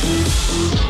Yeah.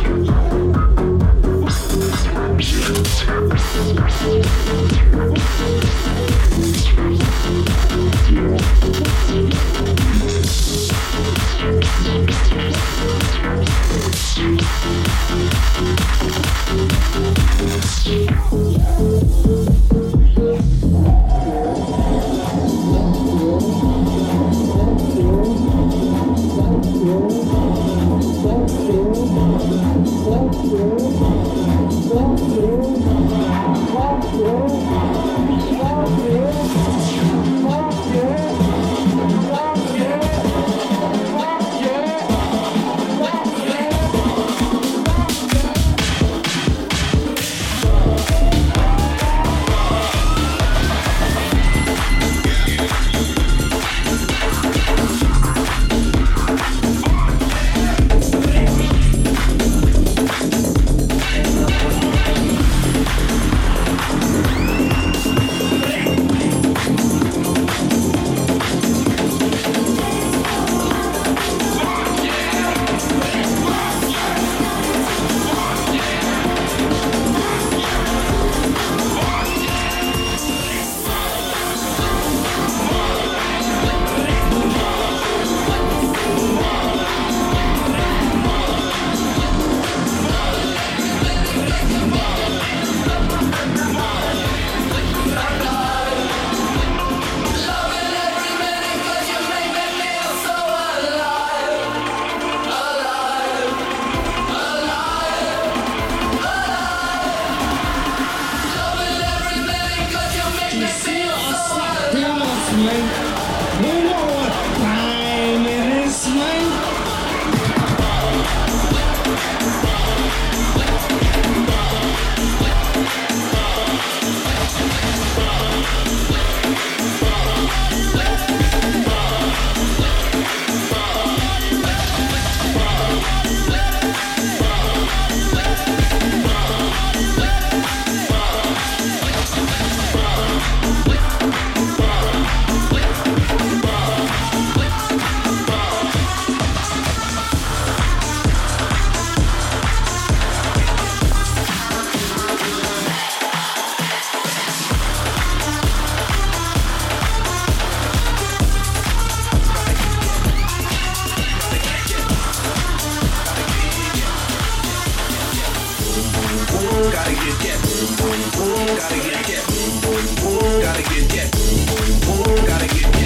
Gotta get that. Gotta get that. Gotta get that. Gotta get that.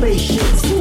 spaceships.